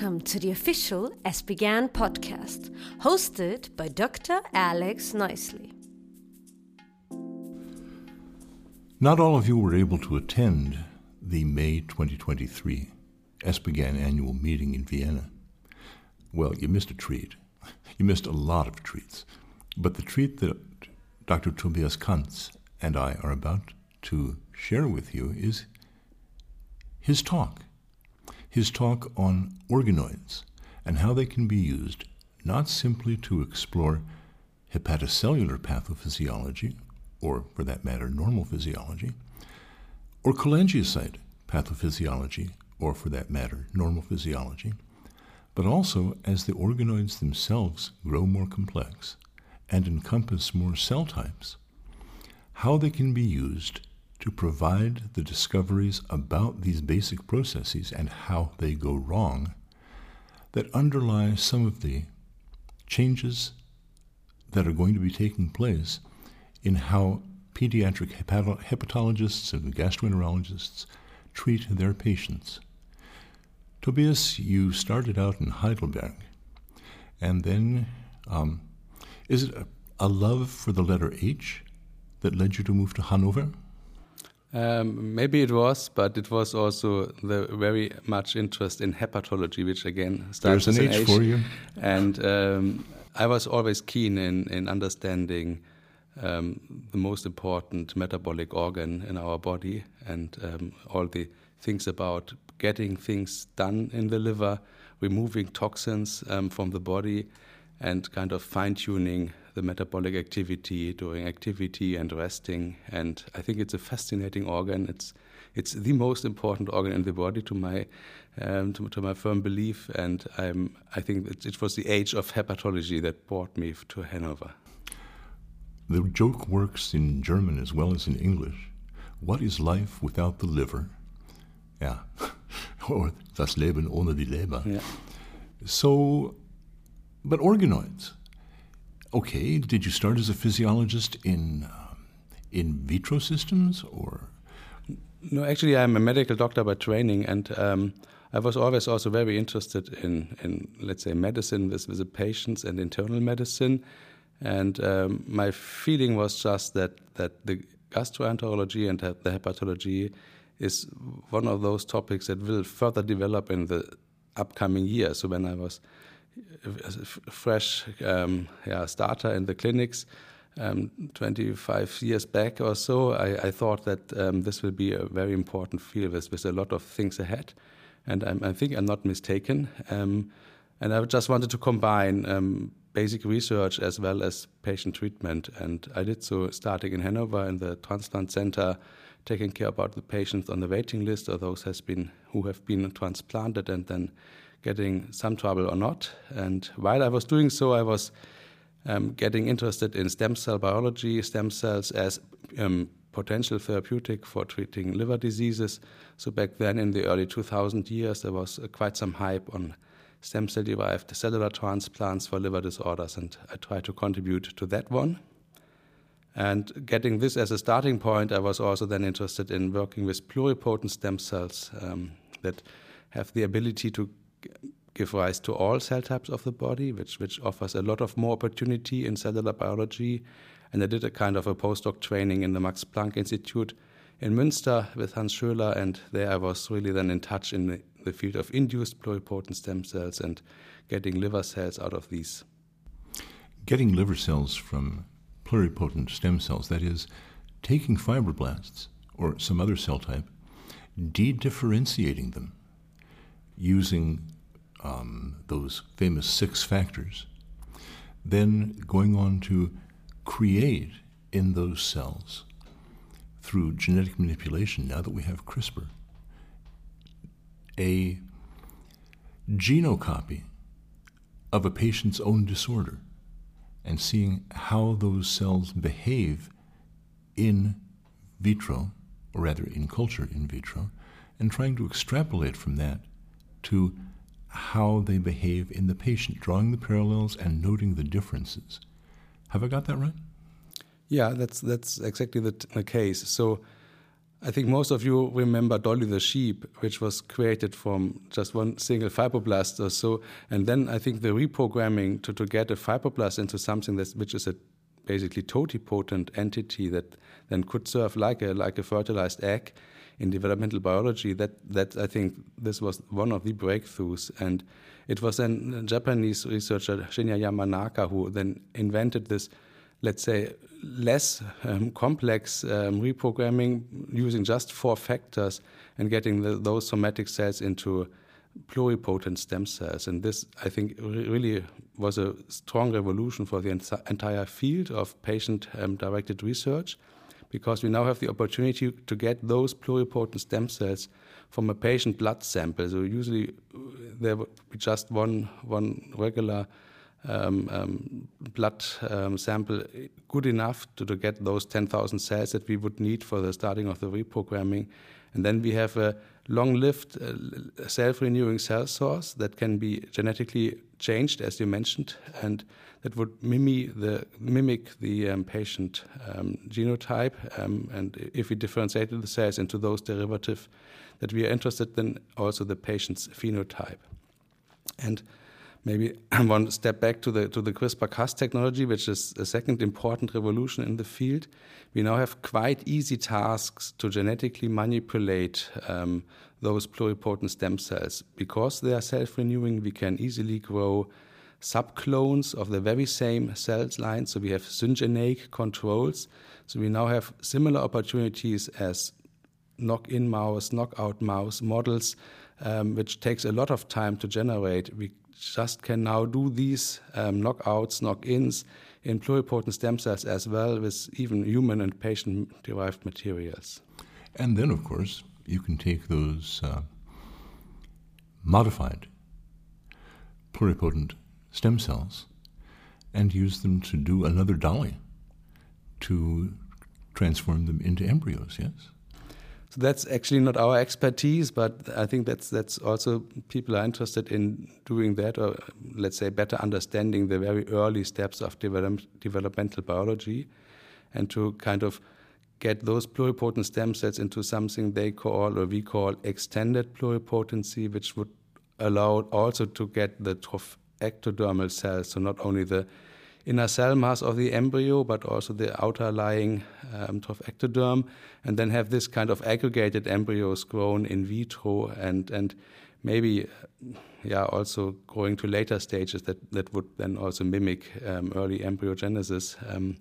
Welcome to the official ESPGHAN podcast, hosted by Dr. Alex Knisely. Not all of you were able to attend the May 2023 ESPGHAN annual meeting in Vienna. Well, you missed a treat. You missed a lot of treats. But the treat that Dr. Tobias Cantz and I are about to share with you is his talk. His talk on organoids and how they can be used not simply to explore hepatocellular pathophysiology, or for that matter, normal physiology, or cholangiocyte pathophysiology, or for that matter, normal physiology, but also as the organoids themselves grow more complex and encompass more cell types, how they can be used to provide the discoveries about these basic processes and how they go wrong that underlie some of the changes that are going to be taking place in how pediatric hepatologists and gastroenterologists treat their patients. Tobias, you started out in Heidelberg, and then um, is it a, a, love for the letter H that led you to move to Hanover? Um, maybe it was, but it was also the very much interest in hepatology, which again starts There's an H, H for you. And um, I was always keen in, in understanding um, the most important metabolic organ in our body and um, all the things about getting things done in the liver, removing toxins um, from the body, and kind of fine tuning the metabolic activity during activity and resting. And I think it's a fascinating organ. It's it's the most important organ in the body, to my um, to, to, my firm belief. And I'm, I think it, it was the age of hepatology that brought me to Hanover. The joke works in German as well as in English. What is life without the liver? Yeah. or das Leben ohne die Leber. Yeah. So, but organoids. Okay, did you start as a physiologist in um, in vitro systems or? No, actually, I'm a medical doctor by training, and um, I was always also very interested in, in let's say, medicine with, with the patients and internal medicine. And um, my feeling was just that, that the gastroenterology and the hepatology is one of those topics that will further develop in the upcoming years. So when I was fresh um, yeah, starter in the clinics, um, 25 years back or so, I, I thought that um, this will be a very important field with, with a lot of things ahead. And I'm, i think I'm not mistaken. Um, and I just wanted to combine um, basic research as well as patient treatment. And I did so starting in Hanover in the transplant center, taking care about the patients on the waiting list or those has been who have been transplanted and then getting some trouble or not. And while I was doing so, I was um, getting interested in stem cell biology, stem cells as um, potential therapeutic for treating liver diseases. So back then, in the early 2000 years, there was uh, quite some hype on stem cell derived cellular transplants for liver disorders, and I tried to contribute to that one. And getting this as a starting point, I was also then interested in working with pluripotent stem cells um, that have the ability to give rise to all cell types of the body, which, which offers a lot of more opportunity in cellular biology. And I did a kind of a postdoc training in the Max Planck Institute in Münster with Hans Schöler, and there I was really then in touch in the, the field of induced pluripotent stem cells and getting liver cells out of these. Getting liver cells from pluripotent stem cells, that is, taking fibroblasts or some other cell type, de-differentiating them using um, those famous six factors, then going on to create in those cells through genetic manipulation, now that we have CRISPR, a genocopy of a patient's own disorder and seeing how those cells behave in vitro, or rather in culture in vitro, and trying to extrapolate from that to how they behave in the patient, drawing the parallels and noting the differences. Have I got that right? Yeah, that's that's exactly the, the case. So I think most of you remember Dolly the sheep, which was created from just one single fibroblast or so. And then I think the reprogramming to, to get a fibroblast into something that's, which is a basically totipotent entity that then could serve like a, like a fertilized egg in developmental biology, that, that I think this was one of the breakthroughs. And it was then Japanese researcher, Shinya Yamanaka, who then invented this let's say, less um, complex um, reprogramming using just four factors and getting the, those somatic cells into pluripotent stem cells. And this, I think, re really was a strong revolution for the ent entire field of patient um, directed research because we now have the opportunity to get those pluripotent stem cells from a patient blood sample. So usually uh, there would be just one, one regular um, um, blood um, sample good enough to, to get those 10,000 cells that we would need for the starting of the reprogramming. And then we have a long-lived uh, self-renewing cell source that can be genetically changed, as you mentioned, and that would mimic the, mimic the um, patient um, genotype. Um, and if we differentiated the cells into those derivative that we are interested in, also the patient's phenotype. And maybe one step back to the to the CRISPR-Cas technology, which is a second important revolution in the field. We now have quite easy tasks to genetically manipulate um, those pluripotent stem cells because they are self-renewing. We can easily grow subclones of the very same cells line, so we have syngeneic controls. So we now have similar opportunities as knock-in mouse, knockout mouse models, um, which takes a lot of time to generate. We just can now do these um, knockouts, knock-ins in pluripotent stem cells as well with even human and patient-derived materials. And then, of course, you can take those uh, modified pluripotent stem cells and use them to do another dolly to transform them into embryos, yes? So that's actually not our expertise, but I think that's that's also people are interested in doing that, or let's say better understanding the very early steps of develop, developmental biology, and to kind of get those pluripotent stem cells into something they call or we call extended pluripotency, which would allow also to get the ectodermal cells, so not only the inner cell mass of the embryo, but also the outer lying um, ectoderm, and then have this kind of aggregated embryos grown in vitro and and maybe yeah also going to later stages that that would then also mimic um, early embryogenesis. Um,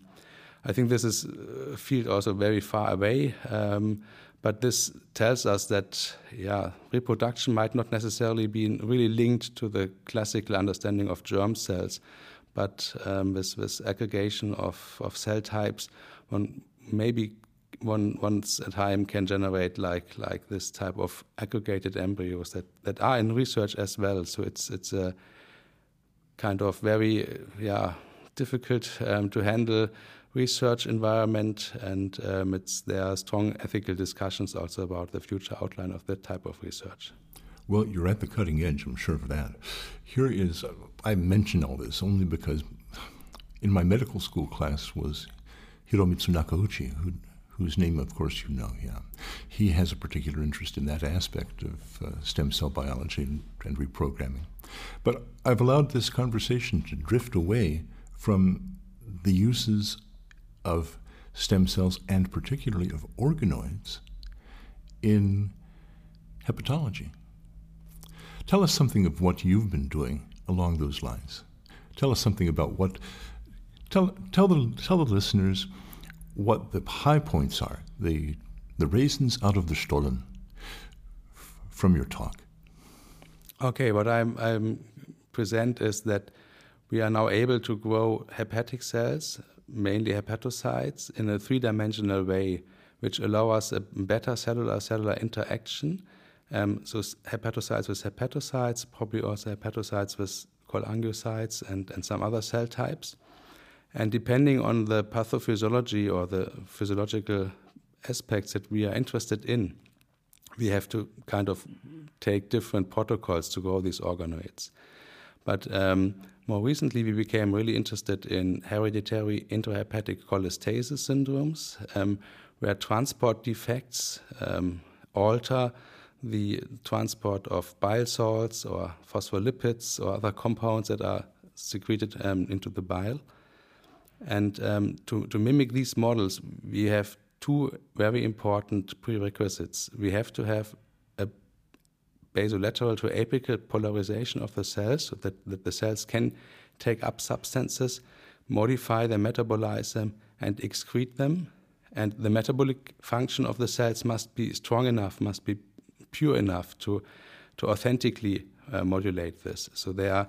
I think this is a field also very far away. Um, but this tells us that yeah, reproduction might not necessarily be really linked to the classical understanding of germ cells, but um, with, with aggregation of, of cell types, one maybe one once a time can generate like like this type of aggregated embryos that, that are in research as well. So it's it's a kind of very yeah difficult um, to handle research environment, and um, it's there are strong ethical discussions also about the future outline of that type of research. Well, you're at the cutting edge, I'm sure of that. Here is, I mention all this only because in my medical school class was Hiromitsu Nakauchi, who, whose name, of course, you know. Yeah, he has a particular interest in that aspect of uh, stem cell biology and, and, reprogramming. But I've allowed this conversation to drift away from the uses of stem cells and particularly of organoids in hepatology. Tell us something of what you've been doing along those lines. Tell us something about what. Tell, tell, the, tell the listeners what the high points are, the, the raisins out of the Stollen from your talk. Okay, what I'm, I'm present is that we are now able to grow hepatic cells, mainly hepatocytes, in a three-dimensional way, which allow us a better cellular-cellular interaction um, so hepatocytes with hepatocytes, probably also hepatocytes with cholangiocytes and, and some other cell types. And depending on the pathophysiology or the physiological aspects that we are interested in, we have to kind of take different protocols to grow these organoids. But um, more recently, we became really interested in hereditary intrahepatic cholestasis syndromes, um, where transport defects um, alter the transport of bile salts or phospholipids or other compounds that are secreted um, into the bile. And um, to, to mimic these models, we have two very important prerequisites. We have to have a basolateral to apical polarization of the cells so that, that the cells can take up substances, modify them, metabolize them, and excrete them. And the metabolic function of the cells must be strong enough, must be pure enough to, to authentically uh, modulate this. So there are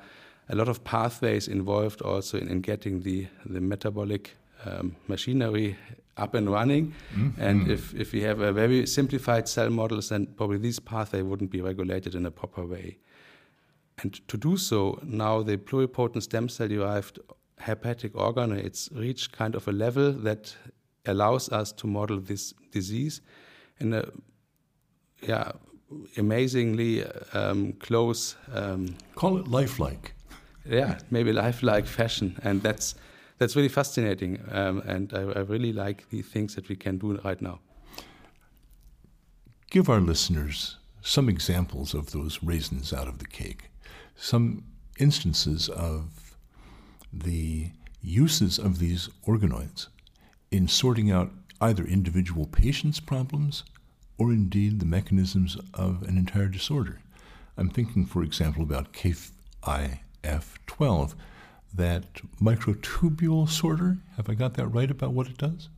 a lot of pathways involved also in, in getting the, the metabolic um, machinery up and running. Mm-hmm. And if, if we have a very simplified cell models, then probably these pathways wouldn't be regulated in a proper way. And to do so, now the pluripotent stem cell derived hepatic organoids reach kind of a level that allows us to model this disease in a yeah, amazingly um, close. Um, Call it lifelike yeah, maybe lifelike fashion, and that's that's really fascinating. Um, and I, I really like the things that we can do right now. Give our listeners some examples of those raisins out of the cake, some instances of the uses of these organoids in sorting out either individual patients' problems or indeed the mechanisms of an entire disorder. I'm thinking, for example, about KIF-I F12, that microtubule sorter. Have I got that right about what it does?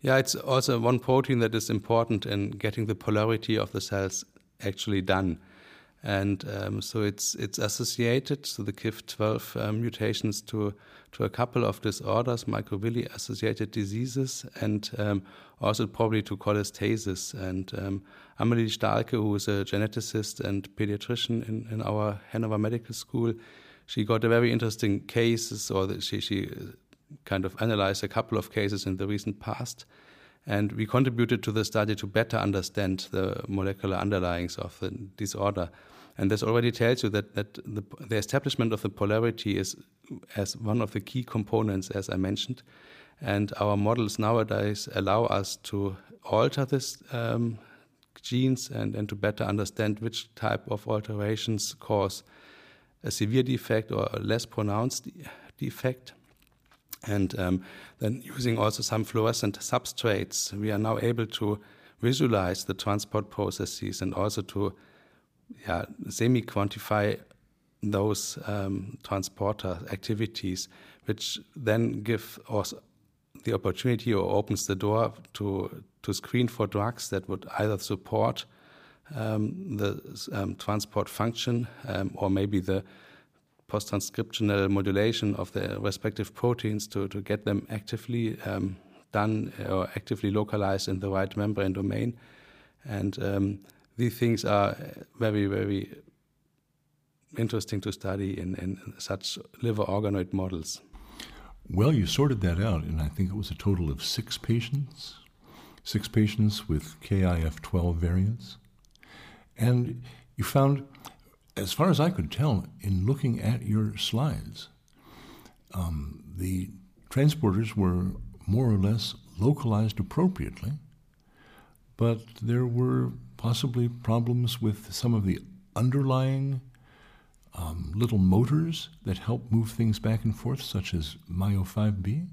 Yeah, it's also one protein that is important in getting the polarity of the cells actually done. And um, so it's it's associated to so the KIF12 um, mutations to to a couple of disorders, microvilli associated diseases, and um, also probably to cholestasis. And um, Amelie Stalke, who is a geneticist and pediatrician in, in our Hanover Medical School, she got a very interesting cases, or the, she, she kind of analyzed a couple of cases in the recent past. And we contributed to the study to better understand the molecular underlyings of the disorder. And this already tells you that, that the, the establishment of the polarity is as one of the key components, as I mentioned. And our models nowadays allow us to alter this um, genes and, and to better understand which type of alterations cause a severe defect or a less pronounced defect. And um, then using also some fluorescent substrates, we are now able to visualize the transport processes and also to yeah, semi quantify those um, transporter activities, which then give us the opportunity or opens the door to to screen for drugs that would either support um, the um, transport function um, or maybe the post-transcriptional modulation of the respective proteins to, to get them actively um, done or actively localized in the right membrane domain. And um, these things are very, very interesting to study in, in such liver organoid models. Well, you sorted that out, and I think it was a total of six patients, six patients with KIF12 variants. And you found, as far as I could tell, in looking at your slides, um, the transporters were more or less localized appropriately, but there were possibly problems with some of the underlying um, little motors that help move things back and forth, such as MYO5B?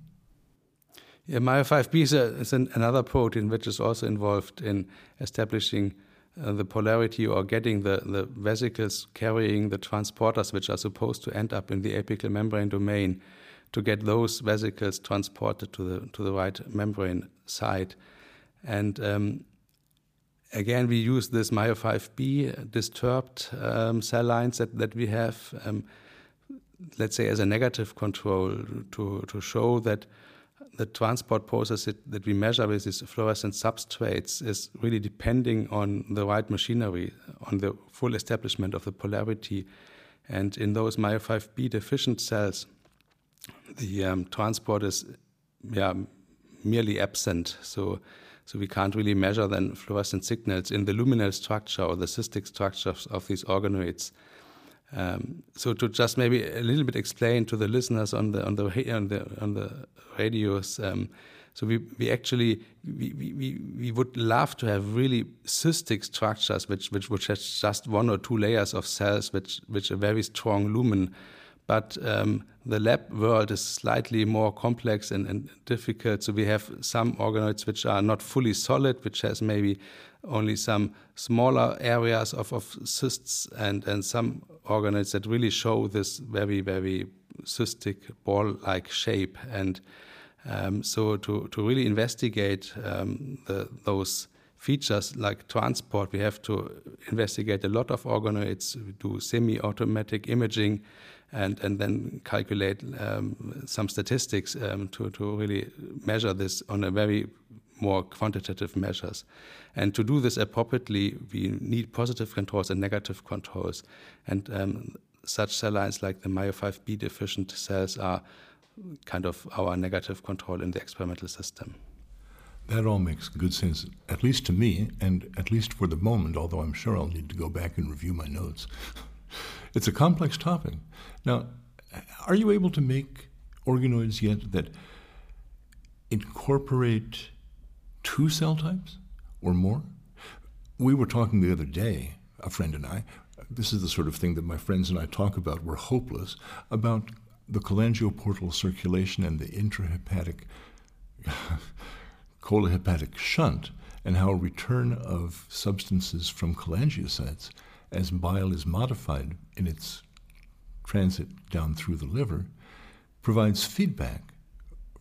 Yeah, MYO5B is, a, is an, another protein which is also involved in establishing uh, the polarity or getting the, the vesicles carrying the transporters which are supposed to end up in the apical membrane domain to get those vesicles transported to the to the right membrane side. And um, again, we use this MYO5B disturbed um, cell lines that, that we have, um, let's say, as a negative control to, to show that the transport process that, that we measure with these fluorescent substrates is really depending on the right machinery, on the full establishment of the polarity. And in those MYO5B deficient cells, the um, transport is yeah, merely absent. So so we can't really measure then fluorescent signals in the luminal structure or the cystic structures of these organoids. Um, so to just maybe a little bit explain to the listeners on the on the on the on the radios. Um, so we, we actually we, we, we would love to have really cystic structures which which which has just one or two layers of cells which which a very strong lumen. But um, the lab world is slightly more complex and, and difficult. So we have some organoids which are not fully solid, which has maybe only some smaller areas of, of cysts and, and some organoids that really show this very, very cystic ball-like shape. And um, so to, to really investigate um, the, those features like transport, we have to investigate a lot of organoids, we do semi-automatic imaging, and, and then calculate um, some statistics um, to, to really measure this on a very more quantitative measures. And to do this appropriately, we need positive controls and negative controls. And um, such cell lines like the MYO5B deficient cells are kind of our negative control in the experimental system. That all makes good sense, at least to me, and at least for the moment, although I'm sure I'll need to go back and review my notes. It's a complex topic. Now, are you able to make organoids yet that incorporate two cell types or more? We were talking the other day, a friend and I, this is the sort of thing that my friends and I talk about, we're hopeless, about the cholangioportal circulation and the intrahepatic cholehepatic shunt and how return of substances from cholangiocytes as bile is modified in its transit down through the liver provides feedback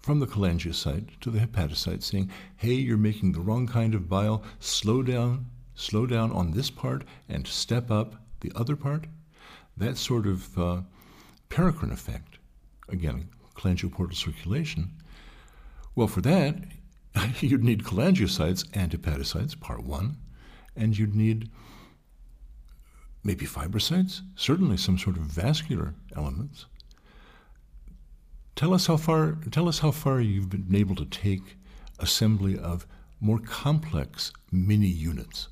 from the cholangiocyte to the hepatocyte saying, hey, you're making the wrong kind of bile, slow down, slow down on this part and step up the other part. That sort of uh, paracrine effect, again, cholangioportal circulation. Well, for that, you'd need cholangiocytes and hepatocytes, part one, and you'd need maybe fibrocytes, certainly some sort of vascular elements. Tell us how far. Tell us how far you've been able to take assembly of more complex mini units.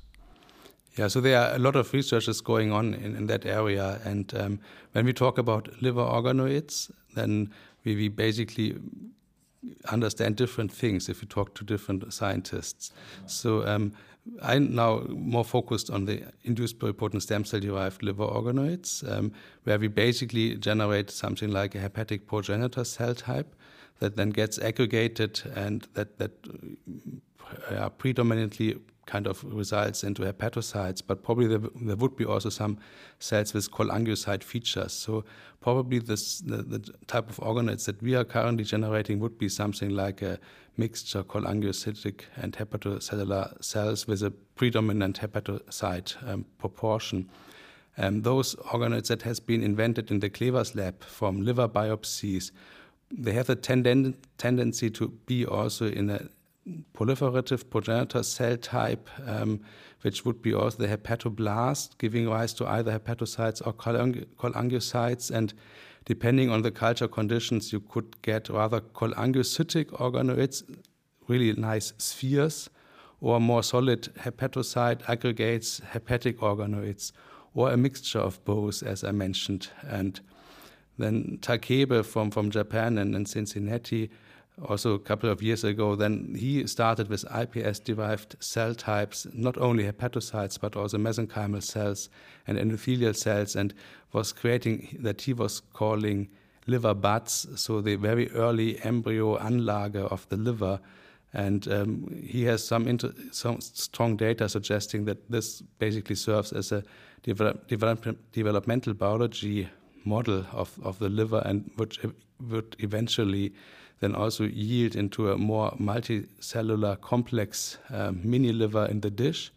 Yeah, so there are a lot of researches going on in, in that area, and um, when we talk about liver organoids, then we, we basically understand different things if you talk to different scientists. So um, I'm now more focused on the induced pluripotent stem cell derived liver organoids, um, where we basically generate something like a hepatic progenitor cell type that then gets aggregated and that, that uh, predominantly kind of results into hepatocytes, but probably there, there, would be also some cells with cholangiocyte features. So probably this, the, the, type of organoids that we are currently generating would be something like a mixture cholangiocytic and hepatocellular cells with a predominant hepatocyte um, proportion. Um, those organoids that has been invented in the Clevers lab from liver biopsies, they have a tenden- tendency to be also in a proliferative progenitor cell type, um, which would be also the hepatoblast, giving rise to either hepatocytes or cholangiocytes. And depending on the culture conditions, you could get rather cholangiocytic organoids, really nice spheres, or more solid hepatocyte aggregates, hepatic organoids, or a mixture of both, as I mentioned. And then Takebe from, from Japan and, and Cincinnati also a couple of years ago, then he started with iPS derived cell types, not only hepatocytes, but also mesenchymal cells and endothelial cells, and was creating that he was calling liver buds, so the very early embryo anlage of the liver. And um, he has some, inter- some strong data suggesting that this basically serves as a develop- develop- developmental biology model of, of the liver and which would eventually then also yield into a more multicellular complex uh, mini liver in the dish.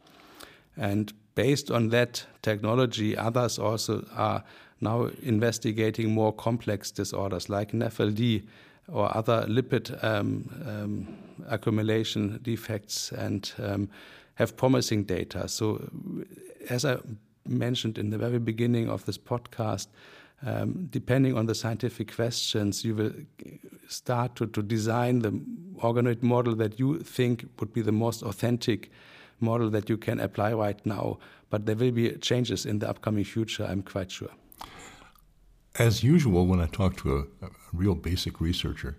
And based on that technology, others also are now investigating more complex disorders like NAFLD or other lipid um, um, accumulation defects and um, have promising data. So, as I mentioned in the very beginning of this podcast, um, depending on the scientific questions, you will start to, to design the organoid model that you think would be the most authentic model that you can apply right now. But there will be changes in the upcoming future, I'm quite sure. as usual, when I talk to a, a real basic researcher,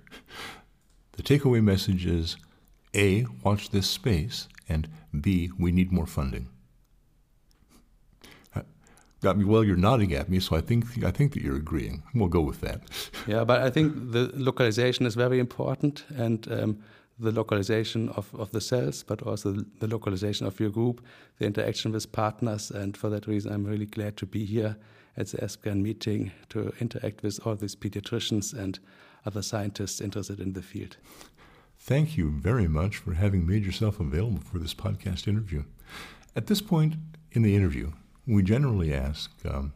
the takeaway message is A, watch this space, and B, we need more funding. Got me. Well, you're nodding at me, so I think I think that you're agreeing. We'll go with that. Yeah, but I think the localization is very important, and um, the localization of, of the cells, but also the localization of your group, the interaction with partners. And for that reason, I'm really glad to be here at the ESPGHAN meeting to interact with all these pediatricians and other scientists interested in the field. Thank you very much for having made yourself available for this podcast interview. At this point in the interview, we generally ask um,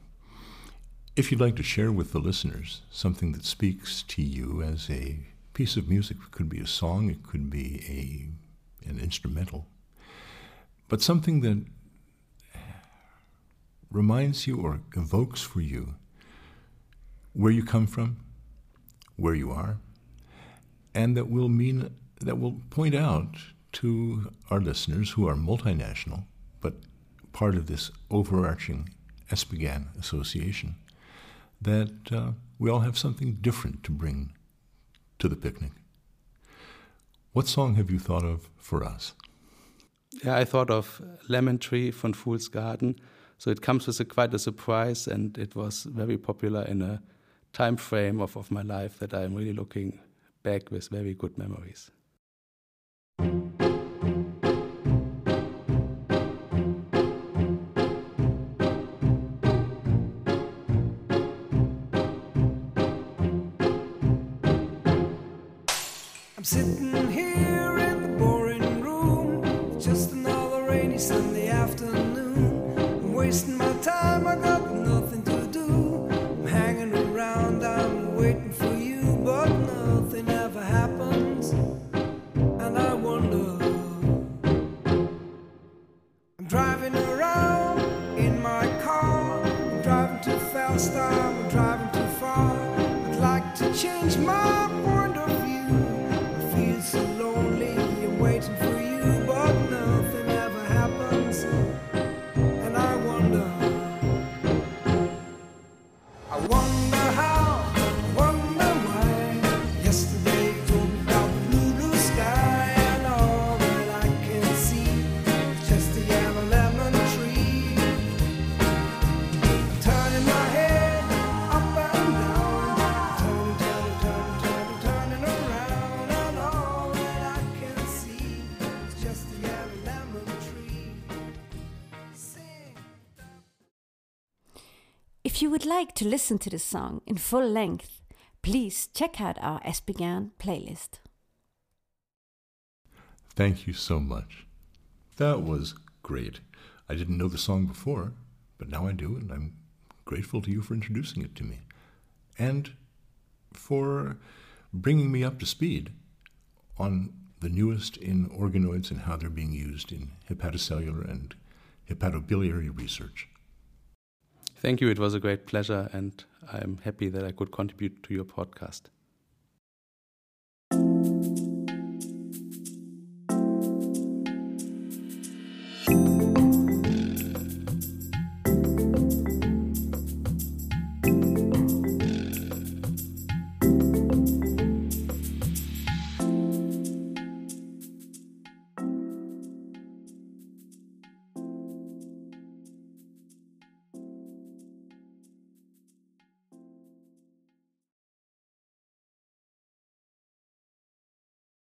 if you'd like to share with the listeners something that speaks to you as a piece of music. It could be a song, it could be a, an instrumental, but something that reminds you or evokes for you where you come from, where you are, and that will mean that will point out to our listeners who are multinational, but part of this overarching ESPGHAN association, that uh, we all have something different to bring to the picnic. What song have you thought of for us? Yeah, I thought of Lemon Tree von Fool's Garden. So it comes with a, quite a surprise, and it was very popular in a time frame of, of my life that I'm really looking back with very good memories. I'm sitting here in the boring room, just another rainy Sunday afternoon. I'm wasting my time, I got like to listen to the song in full length, please check out our ESPGHAN playlist. Thank you so much. That was great. I didn't know the song before, but now I do, and I'm grateful to you for introducing it to me and for bringing me up to speed on the newest in organoids and how they're being used in hepatocellular and hepatobiliary research. Thank you. It was a great pleasure, and I'm happy that I could contribute to your podcast.